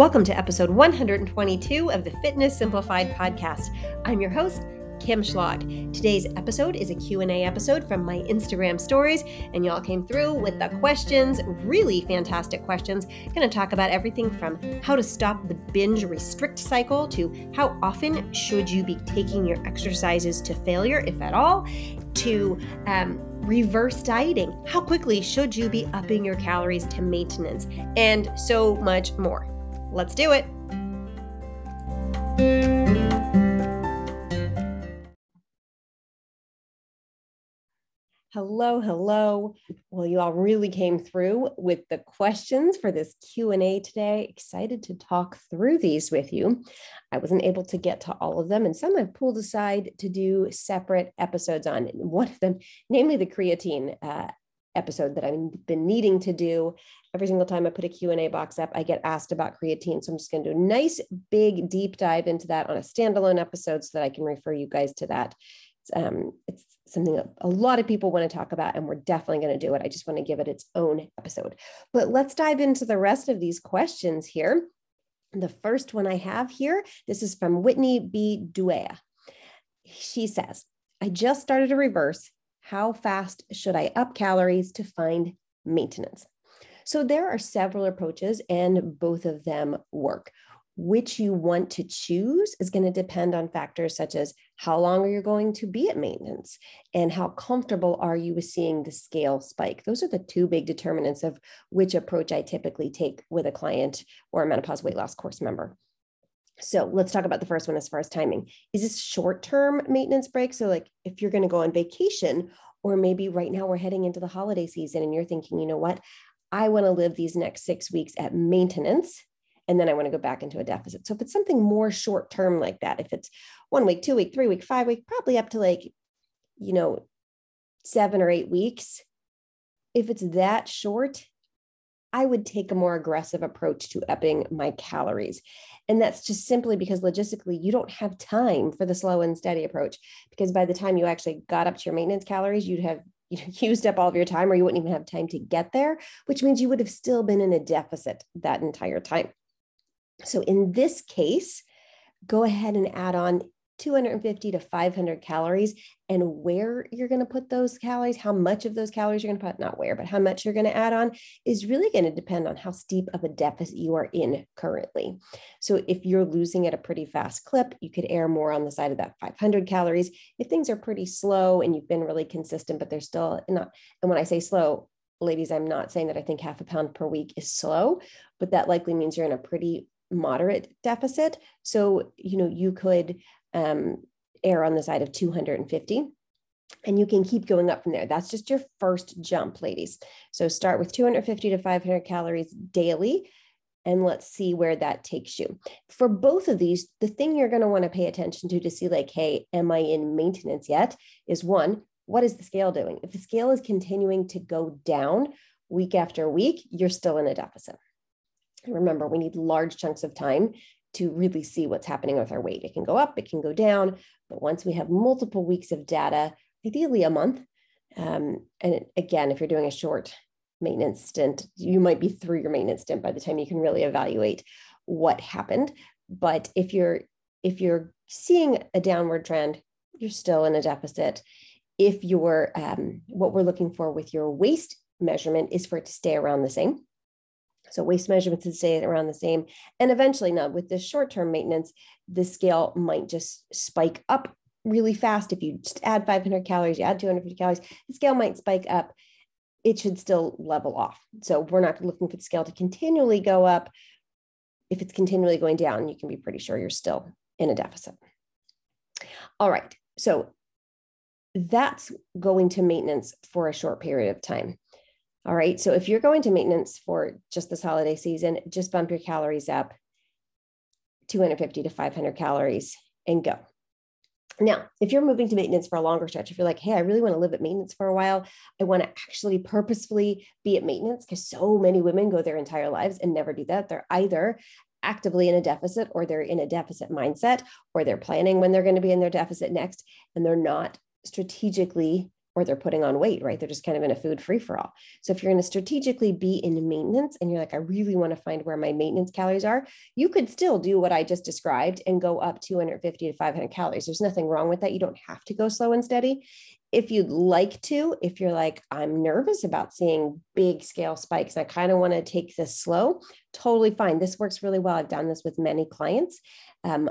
Welcome to episode 122 of the Fitness Simplified podcast. I'm your host, Kim Schlag. Today's episode is a Q&A episode from my Instagram stories and y'all came through with the questions, really fantastic questions. Going to talk about everything from how to stop the binge restrict cycle to how often should you be taking your exercises to failure if at all to um, reverse dieting. How quickly should you be upping your calories to maintenance? And so much more. Let's do it. Hello, hello. Well, you all really came through with the questions for this Q&A today. Excited to talk through these with you. I wasn't able to get to all of them and some I've pulled aside to do separate episodes on. One of them, namely the creatine uh, episode that I've been needing to do. Every single time I put a Q&A box up, I get asked about creatine. So I'm just going to do a nice big deep dive into that on a standalone episode so that I can refer you guys to that. Um, it's something that a lot of people want to talk about, and we're definitely going to do it. I just want to give it its own episode. But let's dive into the rest of these questions here. The first one I have here, this is from Whitney B. Duea. She says, I just started a reverse. How fast should I up calories to find maintenance? So there are several approaches, and both of them work. Which you want to choose is going to depend on factors such as how long are you going to be at maintenance and how comfortable are you with seeing the scale spike? Those are the two big determinants of which approach i typically take with a client or a menopause weight loss course member so let's talk about the first one as far as timing is this short term maintenance break so like if you're going to go on vacation or maybe right now we're heading into the holiday season and you're thinking you know what i want to live these next six weeks at maintenance and then I want to go back into a deficit. So if it's something more short term like that, if it's one week, two week, three week, five week, probably up to like, you know, seven or eight weeks. If it's that short, I would take a more aggressive approach to upping my calories. And that's just simply because logistically, you don't have time for the slow and steady approach. Because by the time you actually got up to your maintenance calories, you'd have used up all of your time, or you wouldn't even have time to get there, which means you would have still been in a deficit that entire time. So in this case, go ahead and add on 250 to 500 calories and where you're going to put those calories, how much of those calories you're going to put, not where, but how much you're going to add on is really going to depend on how steep of a deficit you are in currently. So if you're losing at a pretty fast clip, you could err more on the side of that 500 calories. If things are pretty slow and you've been really consistent, but they're still not, and when I say slow, ladies, I'm not saying that I think half a pound per week is slow, but that likely means you're in a pretty moderate deficit. So, you know, you could um, err on the side of 250 and you can keep going up from there. That's just your first jump, ladies. So start with 250 to 500 calories daily. And let's see where that takes you. For both of these, the thing you're going to want to pay attention to to see, like, hey, am I in maintenance yet? Is one, what is the scale doing? If the scale is continuing to go down week after week, you're still in a deficit. Remember, we need large chunks of time to really see what's happening with our weight. It can go up, it can go down, but once we have multiple weeks of data, ideally a month, um, and again, if you're doing a short maintenance stint, you might be through your maintenance stint by the time you can really evaluate what happened. But if you're if you're seeing a downward trend, you're still in a deficit. If you're um, what we're looking for with your waist measurement is for it to stay around the same so waist measurements would stay around the same. And eventually now with this short-term maintenance, the scale might just spike up really fast. If you just add 500 calories, you add 250 calories, the scale might spike up. It should still level off. So we're not looking for the scale to continually go up. If it's continually going down, you can be pretty sure you're still in a deficit. All right. So that's going to maintenance for a short period of time. All right. So if you're going to maintenance for just this holiday season, just bump your calories up 250 to 500 calories and go. Now, if you're moving to maintenance for a longer stretch, if you're like, hey, I really want to live at maintenance for a while, I want to actually purposefully be at maintenance because so many women go their entire lives and never do that. They're either actively in a deficit or they're in a deficit mindset or they're planning when they're going to be in their deficit next and they're not strategically or they're putting on weight, right? They're just kind of in a food free for all. So if you're going to strategically be in maintenance and you're like, I really want to find where my maintenance calories are, you could still do what I just described and go up 250 to 500 calories. There's nothing wrong with that. You don't have to go slow and steady. If you'd like to, if you're like, I'm nervous about seeing big scale spikes, I kind of want to take this slow, totally fine. This works really well. I've done this with many clients. Um,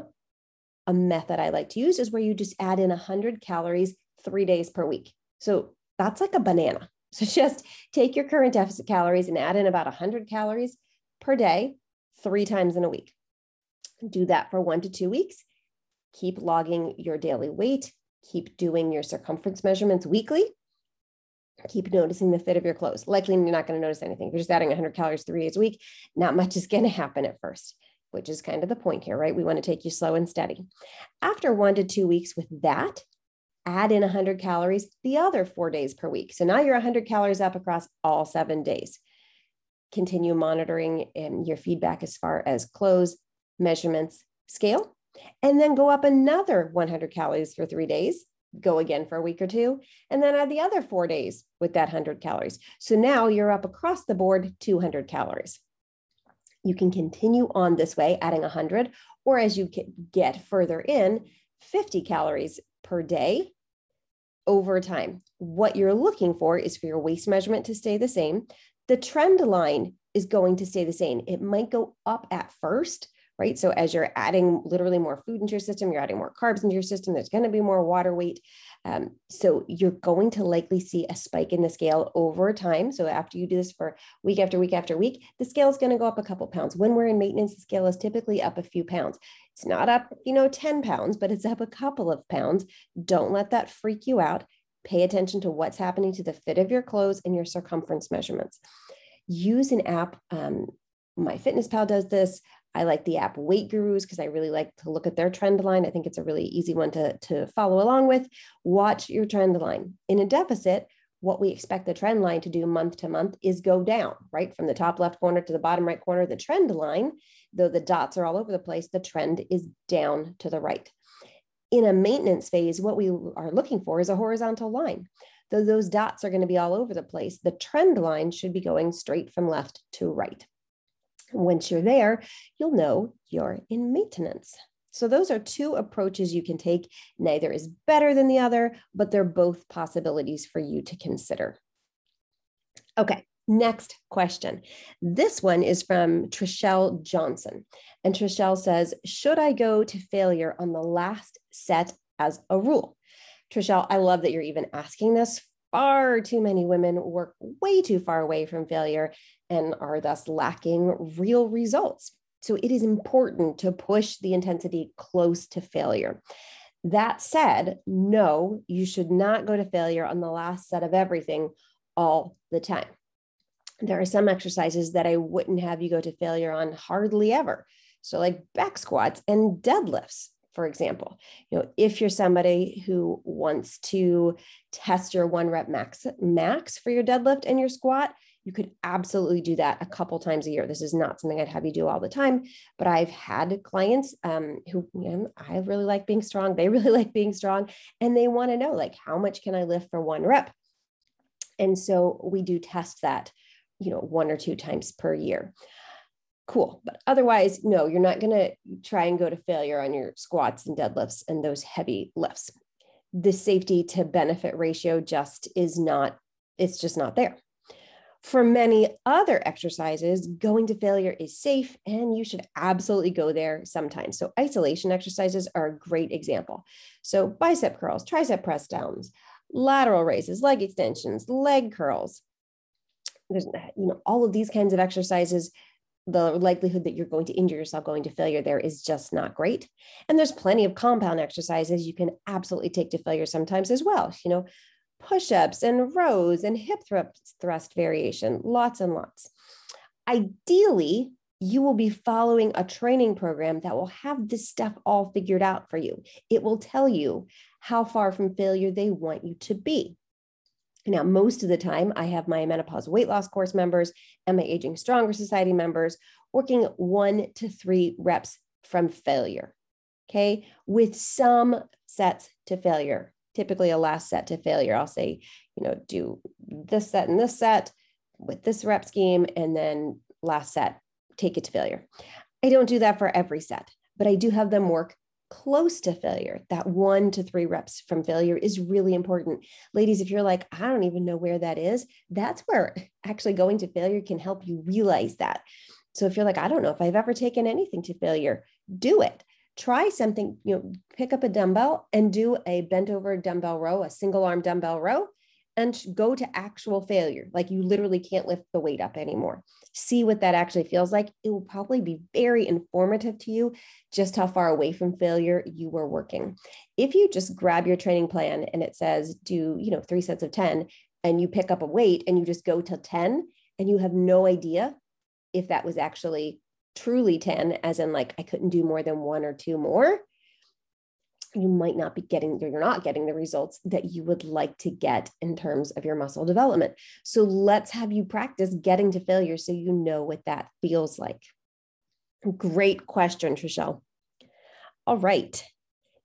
a method I like to use is where you just add in 100 calories three days per week. So that's like a banana. So just take your current deficit calories and add in about 100 calories per day, three times in a week. Do that for one to two weeks. Keep logging your daily weight. Keep doing your circumference measurements weekly. Keep noticing the fit of your clothes. Likely, you're not going to notice anything. If you're just adding 100 calories three days a week, not much is going to happen at first, which is kind of the point here, right? We want to take you slow and steady. After one to two weeks with that, add in 100 calories the other four days per week. So now you're 100 calories up across all seven days. Continue monitoring um, your feedback as far as clothes, measurements, scale, and then go up another 100 calories for three days. Go again for a week or two, and then add the other four days with that 100 calories. So now you're up across the board 200 calories. You can continue on this way, adding 100, or as you get further in, 50 calories per day over time. What you're looking for is for your waist measurement to stay the same. The trend line is going to stay the same. It might go up at first, right? So as you're adding literally more food into your system, you're adding more carbs into your system, there's going to be more water weight. Um, so you're going to likely see a spike in the scale over time. So after you do this for week after week after week, the scale is going to go up a couple pounds. When we're in maintenance, the scale is typically up a few pounds. It's not up, you know, 10 pounds, but it's up a couple of pounds. Don't let that freak you out. Pay attention to what's happening to the fit of your clothes and your circumference measurements. Use an app. Um, MyFitnessPal does this. I like the app Weight Gurus because I really like to look at their trend line. I think it's a really easy one to, to follow along with. Watch your trend line. In a deficit, what we expect the trend line to do month to month is go down, right? From the top left corner to the bottom right corner, the trend line, though the dots are all over the place, the trend is down to the right. In a maintenance phase, what we are looking for is a horizontal line. Though those dots are going to be all over the place, the trend line should be going straight from left to right. Once you're there, you'll know you're in maintenance. So those are two approaches you can take. Neither is better than the other, but they're both possibilities for you to consider. Okay, next question. This one is from Trishelle Johnson. And Trishelle says, should I go to failure on the last set as a rule? Trishelle, I love that you're even asking this. Far too many women work way too far away from failure and are thus lacking real results. So it is important to push the intensity close to failure. That said, no, you should not go to failure on the last set of everything all the time. There are some exercises that I wouldn't have you go to failure on hardly ever. So, like back squats and deadlifts, for example. You know, if you're somebody who wants to test your one rep max max for your deadlift and your squat, you could absolutely do that a couple times a year. This is not something I'd have you do all the time, but I've had clients um, who, you know, I really like being strong. They really like being strong and they want to know like, how much can I lift for one rep? And so we do test that, you know, one or two times per year. Cool. But otherwise, no, you're not going to try and go to failure on your squats and deadlifts and those heavy lifts. The safety to benefit ratio just is not, it's just not there. For many other exercises, going to failure is safe and you should absolutely go there sometimes. So, isolation exercises are a great example. So, bicep curls, tricep press downs, lateral raises, leg extensions, leg curls. There's, you know, all of these kinds of exercises the likelihood that you're going to injure yourself going to failure there is just not great. And there's plenty of compound exercises you can absolutely take to failure sometimes as well. You know, push ups and rows and hip thrust variation, lots and lots. Ideally, you will be following a training program that will have this stuff all figured out for you. It will tell you how far from failure they want you to be. Now, most of the time, I have my menopause weight loss course members and my Aging Stronger Society members working one to three reps from failure, okay, with some sets to failure typically a last set to failure. I'll say, you know, do this set and this set with this rep scheme, and then last set, take it to failure. I don't do that for every set, but I do have them work close to failure. That one to three reps from failure is really important. Ladies, if you're like, I don't even know where that is, that's where actually going to failure can help you realize that. So if you're like, I don't know if I've ever taken anything to failure, do it. Try something, you know, pick up a dumbbell and do a bent over dumbbell row, a single arm dumbbell row, and go to actual failure. Like you literally can't lift the weight up anymore. See what that actually feels like. It will probably be very informative to you just how far away from failure you were working. If you just grab your training plan and it says do, you know, three sets of 10 and you pick up a weight and you just go to 10 and you have no idea if that was actually truly 10, as in like I couldn't do more than one or two more, you might not be getting, you're not getting the results that you would like to get in terms of your muscle development. So let's have you practice getting to failure so you know what that feels like. Great question, Trishelle. All right.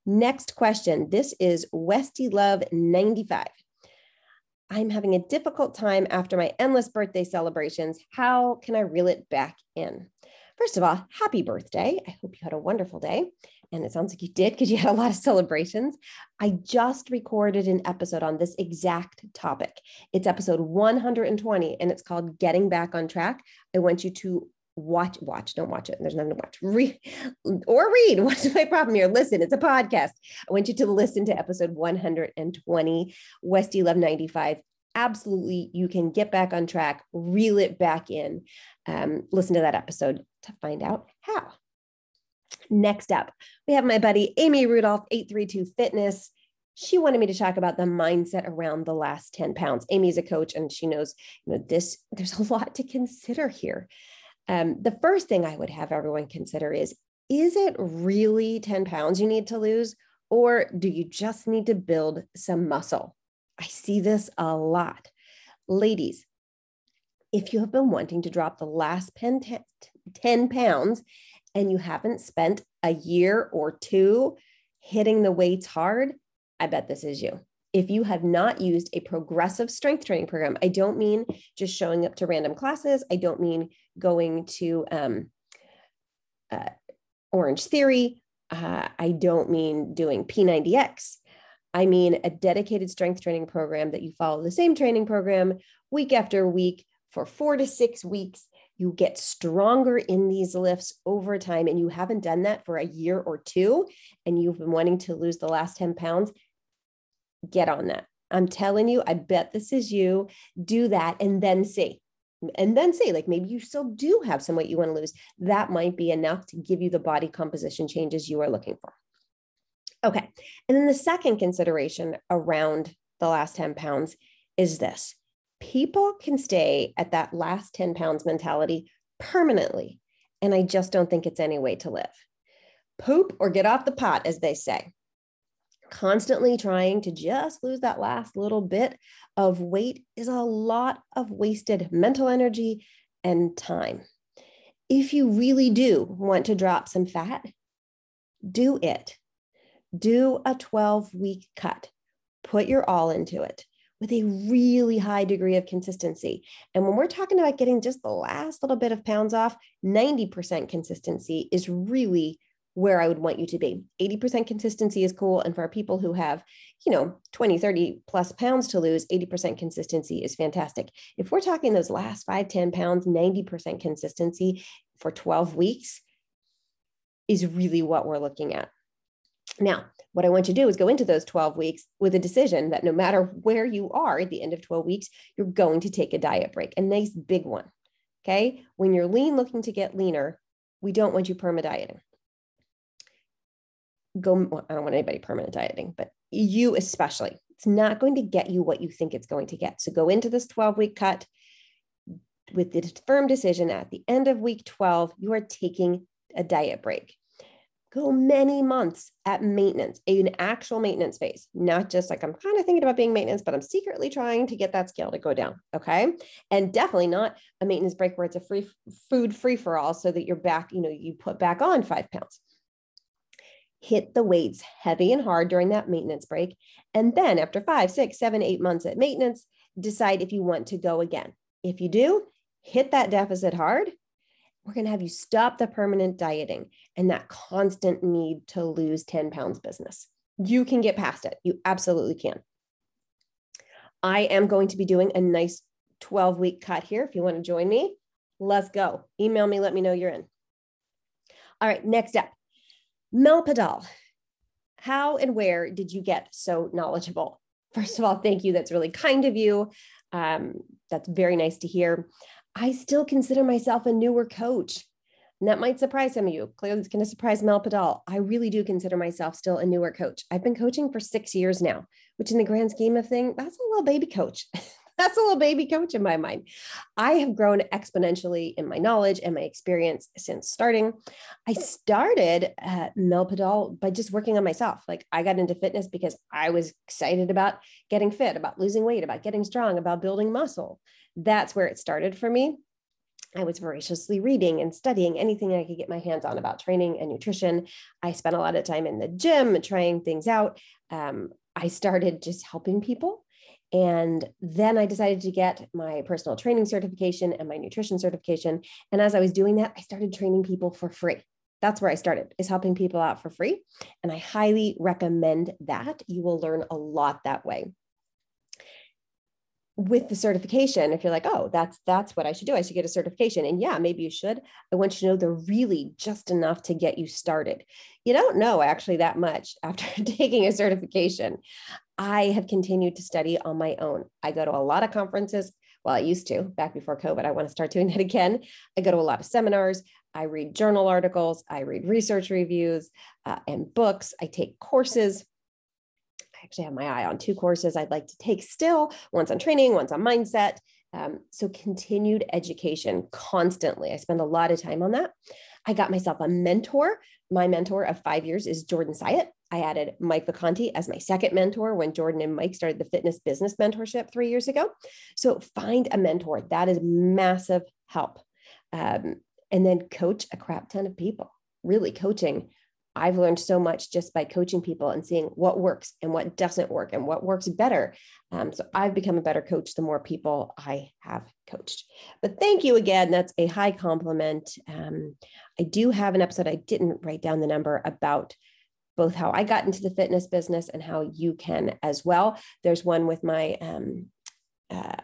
Next question. This is Westy Love 95. I'm having a difficult time after my endless birthday celebrations. How can I reel it back in? First of all, happy birthday. I hope you had a wonderful day. And it sounds like you did because you had a lot of celebrations. I just recorded an episode on this exact topic. It's episode 120 and it's called Getting Back on Track. I want you to watch watch don't watch it. There's nothing to watch. Read or read. What's my problem here? Listen it's a podcast. I want you to listen to episode 120 westy love 95 absolutely you can get back on track reel it back in um, listen to that episode to find out how next up we have my buddy amy rudolph 832 fitness she wanted me to talk about the mindset around the last 10 pounds amy's a coach and she knows you know this there's a lot to consider here um, the first thing I would have everyone consider is is it really 10 pounds you need to lose, or do you just need to build some muscle? I see this a lot. Ladies, if you have been wanting to drop the last 10, 10 pounds and you haven't spent a year or two hitting the weights hard, I bet this is you if you have not used a progressive strength training program, I don't mean just showing up to random classes. I don't mean going to um, uh, Orange Theory. Uh, I don't mean doing P90X. I mean a dedicated strength training program that you follow the same training program week after week for four to six weeks. You get stronger in these lifts over time, and you haven't done that for a year or two, and you've been wanting to lose the last 10 pounds get on that. I'm telling you, I bet this is you. Do that and then see. And then see, like maybe you still do have some weight you want to lose. That might be enough to give you the body composition changes you are looking for. Okay. And then the second consideration around the last 10 pounds is this people can stay at that last 10 pounds mentality permanently. And I just don't think it's any way to live. Poop or get off the pot, as they say constantly trying to just lose that last little bit of weight is a lot of wasted mental energy and time. If you really do want to drop some fat, do it. Do a 12 week cut. Put your all into it with a really high degree of consistency. And when we're talking about getting just the last little bit of pounds off, 90% consistency is really where I would want you to be. 80% consistency is cool. And for people who have, you know, 20, 30 plus pounds to lose, 80% consistency is fantastic. If we're talking those last five, 10 pounds, 90% consistency for 12 weeks is really what we're looking at. Now, what I want you to do is go into those 12 weeks with a decision that no matter where you are at the end of 12 weeks, you're going to take a diet break, a nice big one. Okay. When you're lean looking to get leaner, we don't want you perma dieting go well, i don't want anybody permanent dieting but you especially it's not going to get you what you think it's going to get so go into this 12 week cut with the firm decision at the end of week 12 you are taking a diet break go many months at maintenance an actual maintenance phase not just like i'm kind of thinking about being maintenance but i'm secretly trying to get that scale to go down okay and definitely not a maintenance break where it's a free food free for all so that you're back you know you put back on five pounds hit the weights heavy and hard during that maintenance break. And then after five, six, seven, eight months at maintenance, decide if you want to go again. If you do, hit that deficit hard. We're going to have you stop the permanent dieting and that constant need to lose 10 pounds business. You can get past it. You absolutely can. I am going to be doing a nice 12 week cut here. If you want to join me, let's go. Email me, let me know you're in. All right, next up Mel Padal. How and where did you get so knowledgeable? First of all, thank you. That's really kind of you. Um, that's very nice to hear. I still consider myself a newer coach. And that might surprise some of you. Clearly, it's going to surprise Mel Padal. I really do consider myself still a newer coach. I've been coaching for six years now, which in the grand scheme of things, that's a little baby coach. that's a little baby coach in my mind. I have grown exponentially in my knowledge and my experience since starting. I started at Mel Padal by just working on myself. Like I got into fitness because I was excited about getting fit, about losing weight, about getting strong, about building muscle. That's where it started for me. I was voraciously reading and studying anything I could get my hands on about training and nutrition. I spent a lot of time in the gym trying things out. Um, I started just helping people and then I decided to get my personal training certification and my nutrition certification. And as I was doing that, I started training people for free. That's where I started, is helping people out for free. And I highly recommend that. You will learn a lot that way with the certification if you're like oh that's that's what i should do. I should get a certification. And yeah maybe you should. I want you to know they're really just enough to get you started. You don't know actually that much after taking a certification. I have continued to study on my own. I go to a lot of conferences. Well i used to back before covid. I want to start doing that again. I go to a lot of seminars. I read journal articles. I read research reviews uh, and books. I take courses actually have my eye on two courses I'd like to take still, once on training, once on mindset. Um, so continued education constantly. I spend a lot of time on that. I got myself a mentor. My mentor of five years is Jordan Syatt. I added Mike Vacanti as my second mentor when Jordan and Mike started the fitness business mentorship three years ago. So find a mentor. That is massive help. Um, and then coach a crap ton of people. Really coaching I've learned so much just by coaching people and seeing what works and what doesn't work and what works better. Um, so I've become a better coach the more people I have coached. But thank you again. That's a high compliment. Um, I do have an episode, I didn't write down the number about both how I got into the fitness business and how you can as well. There's one with my um, uh,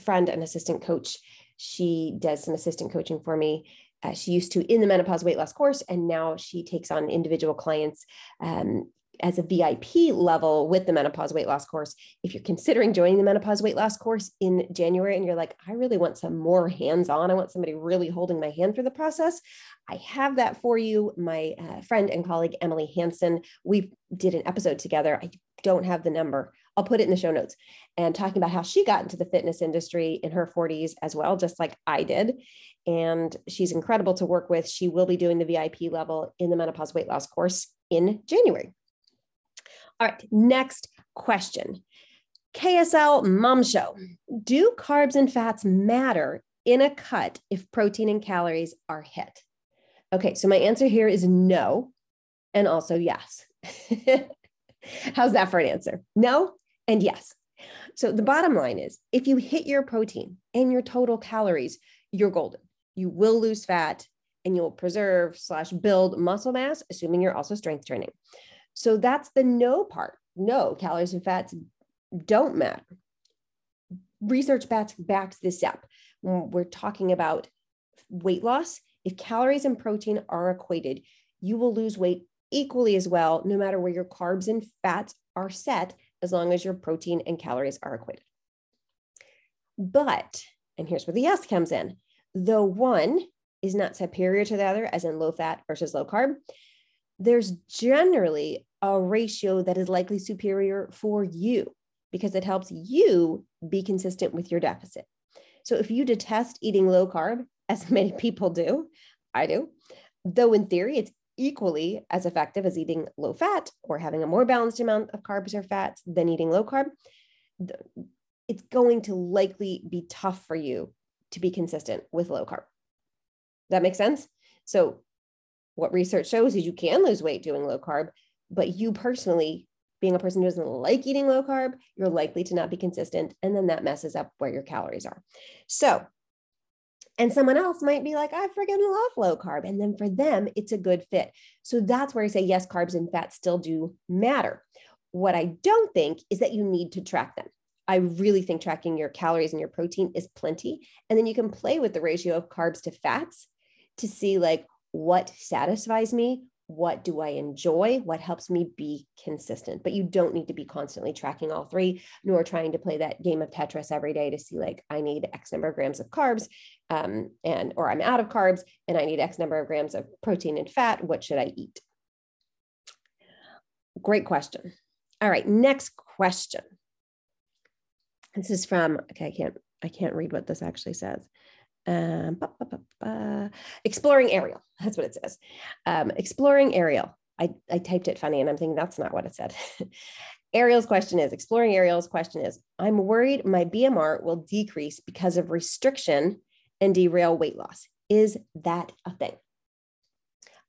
friend and assistant coach. She does some assistant coaching for me uh, she used to in the menopause weight loss course, and now she takes on individual clients um, as a VIP level with the menopause weight loss course. If you're considering joining the menopause weight loss course in January and you're like, I really want some more hands on, I want somebody really holding my hand through the process, I have that for you. My uh, friend and colleague, Emily Hanson, we did an episode together. I don't have the number. I'll put it in the show notes and talking about how she got into the fitness industry in her 40s as well, just like I did. And she's incredible to work with. She will be doing the VIP level in the menopause weight loss course in January. All right, next question. KSL Mom Show. Do carbs and fats matter in a cut if protein and calories are hit? Okay, so my answer here is no, and also yes. How's that for an answer? No and yes. So the bottom line is if you hit your protein and your total calories, you're golden. You will lose fat and you'll preserve slash build muscle mass, assuming you're also strength training. So that's the no part. No, calories and fats don't matter. Research backs, backs this up. When we're talking about weight loss, if calories and protein are equated, you will lose weight equally as well, no matter where your carbs and fats are set, as long as your protein and calories are equated. But, and here's where the yes comes in, though one is not superior to the other, as in low fat versus low carb, there's generally a ratio that is likely superior for you because it helps you be consistent with your deficit. So if you detest eating low carb, as many people do, I do, though in theory it's equally as effective as eating low fat or having a more balanced amount of carbs or fats than eating low carb, it's going to likely be tough for you to be consistent with low carb. That makes sense? So, what research shows is you can lose weight doing low carb, but you personally being a person who doesn't like eating low carb, you're likely to not be consistent. And then that messes up where your calories are. So, and someone else might be like, I freaking love low carb. And then for them, it's a good fit. So that's where I say, yes, carbs and fats still do matter. What I don't think is that you need to track them. I really think tracking your calories and your protein is plenty. And then you can play with the ratio of carbs to fats to see like what satisfies me, what do I enjoy? What helps me be consistent? But you don't need to be constantly tracking all three, nor trying to play that game of Tetris every day to see like I need X number of grams of carbs, um, and or I'm out of carbs and I need X number of grams of protein and fat. What should I eat? Great question. All right, next question. This is from okay, I can't I can't read what this actually says um, exploring Ariel. That's what it says. Um, exploring Ariel. I, I typed it funny and I'm thinking that's not what it said. Ariel's question is exploring Ariel's question is I'm worried my BMR will decrease because of restriction and derail weight loss. Is that a thing?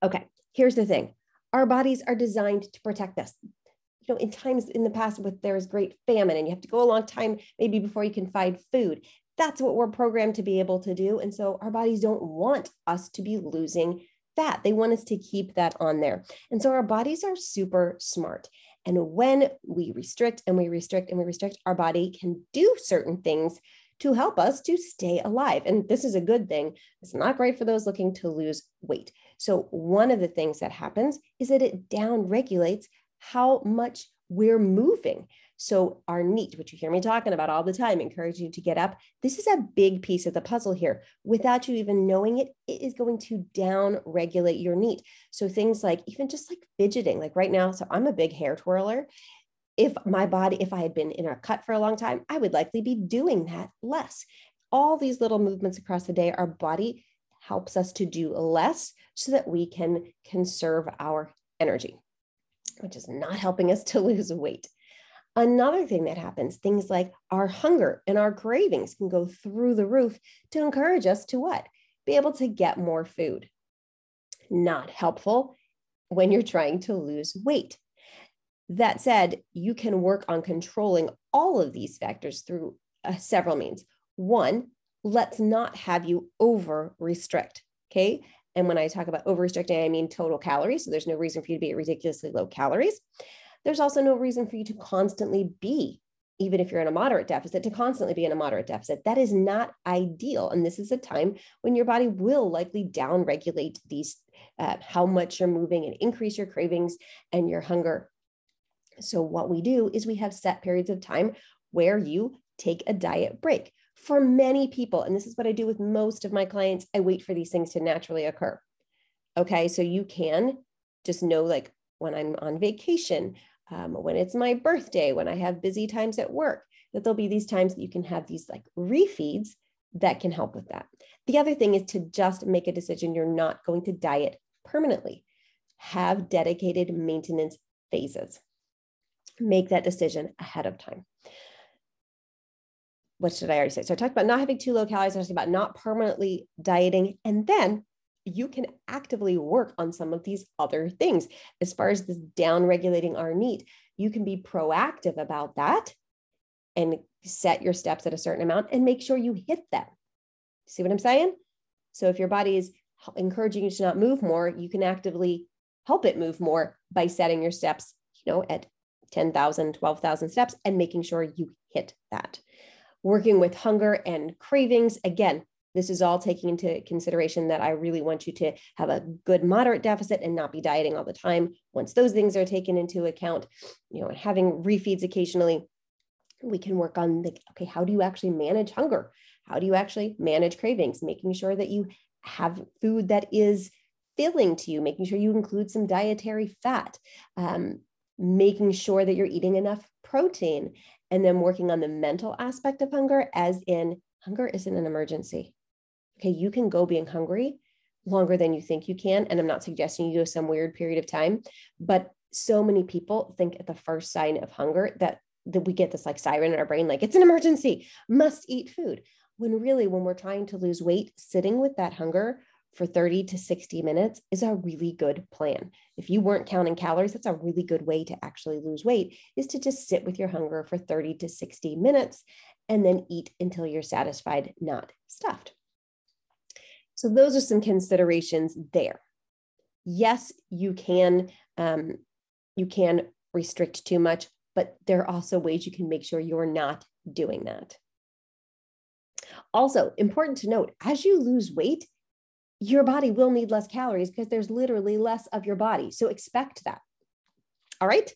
Okay, here's the thing our bodies are designed to protect us. You know, in times in the past, with there's great famine and you have to go a long time maybe before you can find food that's what we're programmed to be able to do. And so our bodies don't want us to be losing fat. They want us to keep that on there. And so our bodies are super smart. And when we restrict and we restrict and we restrict, our body can do certain things to help us to stay alive. And this is a good thing. It's not great for those looking to lose weight. So, one of the things that happens is that it down regulates how much we're moving. So, our NEAT, which you hear me talking about all the time, encourage you to get up. This is a big piece of the puzzle here. Without you even knowing it, it is going to down regulate your NEAT. So, things like even just like fidgeting, like right now, so I'm a big hair twirler. If my body, if I had been in a cut for a long time, I would likely be doing that less. All these little movements across the day, our body helps us to do less so that we can conserve our energy, which is not helping us to lose weight. Another thing that happens, things like our hunger and our cravings can go through the roof to encourage us to what? Be able to get more food. Not helpful when you're trying to lose weight. That said, you can work on controlling all of these factors through uh, several means. One, let's not have you over restrict. Okay. And when I talk about over restricting, I mean total calories. So there's no reason for you to be at ridiculously low calories there's also no reason for you to constantly be even if you're in a moderate deficit, to constantly be in a moderate deficit. That is not ideal. And this is a time when your body will likely down regulate these, uh, how much you're moving and increase your cravings and your hunger. So, what we do is we have set periods of time where you take a diet break. For many people, and this is what I do with most of my clients, I wait for these things to naturally occur. Okay, so you can just know like when I'm on vacation, um, when it's my birthday, when I have busy times at work, that there'll be these times that you can have these like refeeds that can help with that. The other thing is to just make a decision you're not going to diet permanently. Have dedicated maintenance phases. Make that decision ahead of time. What should I already say? So I talked about not having too low calories. I talked about not permanently dieting. And then you can actively work on some of these other things. As far as this down regulating our NEAT, you can be proactive about that and set your steps at a certain amount and make sure you hit them. See what I'm saying? So if your body is encouraging you to not move more, you can actively help it move more by setting your steps, you know, at 10,000, 12,000 steps and making sure you hit that. Working with hunger and cravings, again, this is all taking into consideration that I really want you to have a good moderate deficit and not be dieting all the time. Once those things are taken into account, you know, having refeeds occasionally, we can work on the okay, how do you actually manage hunger? How do you actually manage cravings? Making sure that you have food that is filling to you, making sure you include some dietary fat, um, making sure that you're eating enough protein, and then working on the mental aspect of hunger, as in hunger isn't an emergency okay, you can go being hungry longer than you think you can. And I'm not suggesting you go some weird period of time, but so many people think at the first sign of hunger that, that we get this like siren in our brain, like it's an emergency, must eat food. When really, when we're trying to lose weight, sitting with that hunger for 30 to 60 minutes is a really good plan. If you weren't counting calories, that's a really good way to actually lose weight is to just sit with your hunger for 30 to 60 minutes and then eat until you're satisfied, not stuffed. So those are some considerations there. Yes, you can um, you can restrict too much, but there are also ways you can make sure you're not doing that. Also, important to note, as you lose weight, your body will need less calories because there's literally less of your body. So expect that. All right.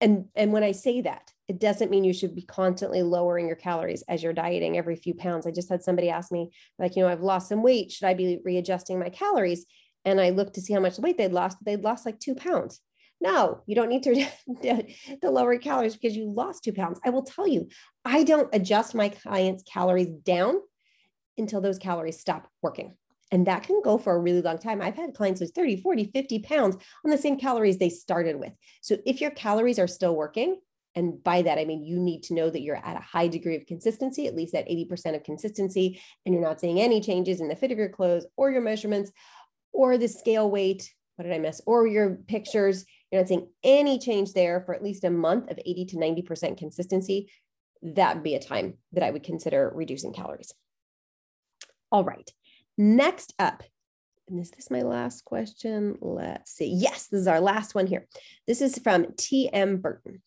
And, and when I say that, it doesn't mean you should be constantly lowering your calories as you're dieting every few pounds. I just had somebody ask me, like, you know, I've lost some weight. Should I be readjusting my calories? And I looked to see how much weight they'd lost. They'd lost like two pounds. No, you don't need to, to lower calories because you lost two pounds. I will tell you, I don't adjust my clients' calories down until those calories stop working. And that can go for a really long time. I've had clients lose 30, 40, 50 pounds on the same calories they started with. So if your calories are still working, and by that, I mean you need to know that you're at a high degree of consistency, at least at 80% of consistency, and you're not seeing any changes in the fit of your clothes or your measurements or the scale weight. What did I miss? Or your pictures. You're not seeing any change there for at least a month of 80 to 90% consistency. That'd be a time that I would consider reducing calories. All right. Next up, and is this my last question? Let's see. Yes, this is our last one here. This is from TM Burton.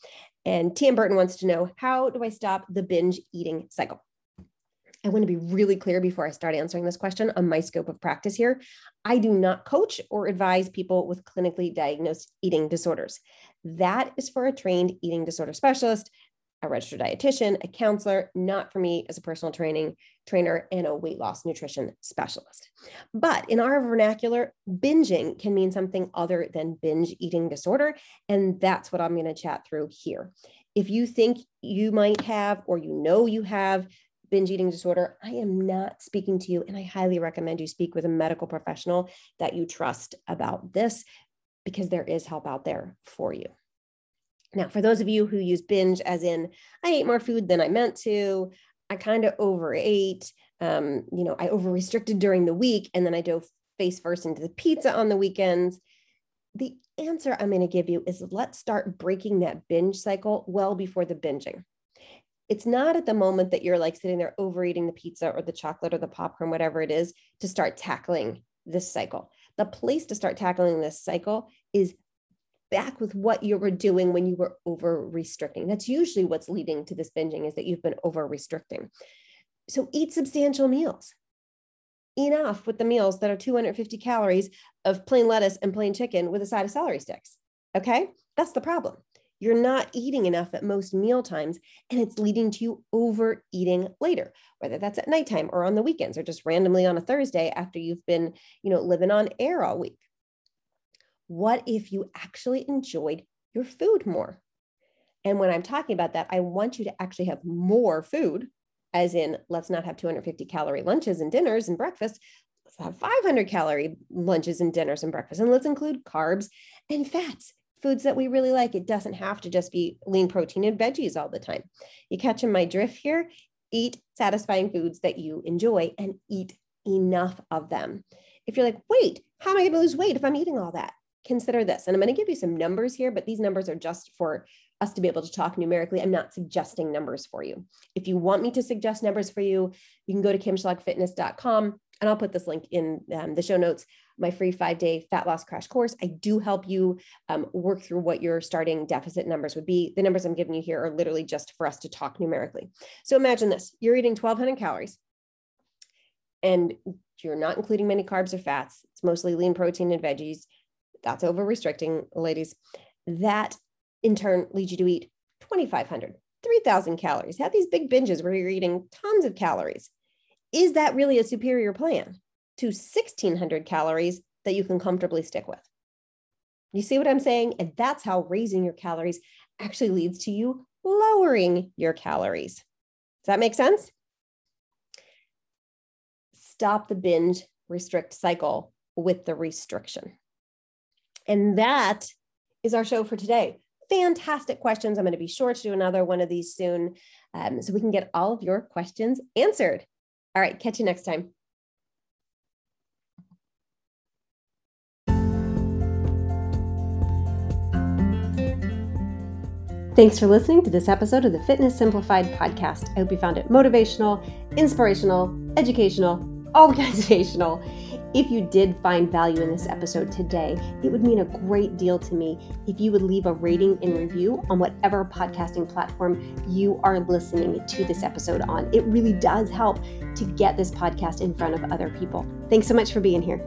And TM Burton wants to know how do I stop the binge eating cycle? I want to be really clear before I start answering this question on my scope of practice here. I do not coach or advise people with clinically diagnosed eating disorders. That is for a trained eating disorder specialist a registered dietitian, a counselor, not for me as a personal training trainer and a weight loss nutrition specialist. But in our vernacular, binging can mean something other than binge eating disorder. And that's what I'm going to chat through here. If you think you might have, or you know you have binge eating disorder, I am not speaking to you. And I highly recommend you speak with a medical professional that you trust about this because there is help out there for you. Now, for those of you who use binge as in, I ate more food than I meant to, I kind of overate, um, you know, I over restricted during the week, and then I dove face first into the pizza on the weekends. The answer I'm going to give you is let's start breaking that binge cycle well before the binging. It's not at the moment that you're like sitting there overeating the pizza or the chocolate or the popcorn, whatever it is, to start tackling this cycle. The place to start tackling this cycle is back with what you were doing when you were over restricting. That's usually what's leading to this binging is that you've been over restricting. So eat substantial meals. Enough with the meals that are 250 calories of plain lettuce and plain chicken with a side of celery sticks. Okay? That's the problem. You're not eating enough at most meal times, and it's leading to you overeating later, whether that's at nighttime or on the weekends or just randomly on a Thursday after you've been, you know, living on air all week. What if you actually enjoyed your food more? And when I'm talking about that, I want you to actually have more food, as in, let's not have 250 calorie lunches and dinners and breakfast. Let's have 500 calorie lunches and dinners and breakfast. And let's include carbs and fats, foods that we really like. It doesn't have to just be lean protein and veggies all the time. You catching my drift here? Eat satisfying foods that you enjoy and eat enough of them. If you're like, wait, how am I going to lose weight if I'm eating all that? Consider this. And I'm going to give you some numbers here, but these numbers are just for us to be able to talk numerically. I'm not suggesting numbers for you. If you want me to suggest numbers for you, you can go to kimschlagfitness.com and I'll put this link in um, the show notes. My free five day fat loss crash course. I do help you um, work through what your starting deficit numbers would be. The numbers I'm giving you here are literally just for us to talk numerically. So imagine this you're eating 1,200 calories and you're not including many carbs or fats. It's mostly lean protein and veggies that's over restricting, ladies. That in turn leads you to eat 2,500, 3,000 calories. Have these big binges where you're eating tons of calories. Is that really a superior plan to 1,600 calories that you can comfortably stick with? You see what I'm saying? And that's how raising your calories actually leads to you lowering your calories. Does that make sense? Stop the binge restrict cycle with the restriction. And that is our show for today. Fantastic questions. I'm going to be sure to do another one of these soon um, so we can get all of your questions answered. All right, catch you next time. Thanks for listening to this episode of the Fitness Simplified podcast. I hope you found it motivational, inspirational, educational, organizational if you did find value in this episode today, it would mean a great deal to me if you would leave a rating and review on whatever podcasting platform you are listening to this episode on. It really does help to get this podcast in front of other people. Thanks so much for being here.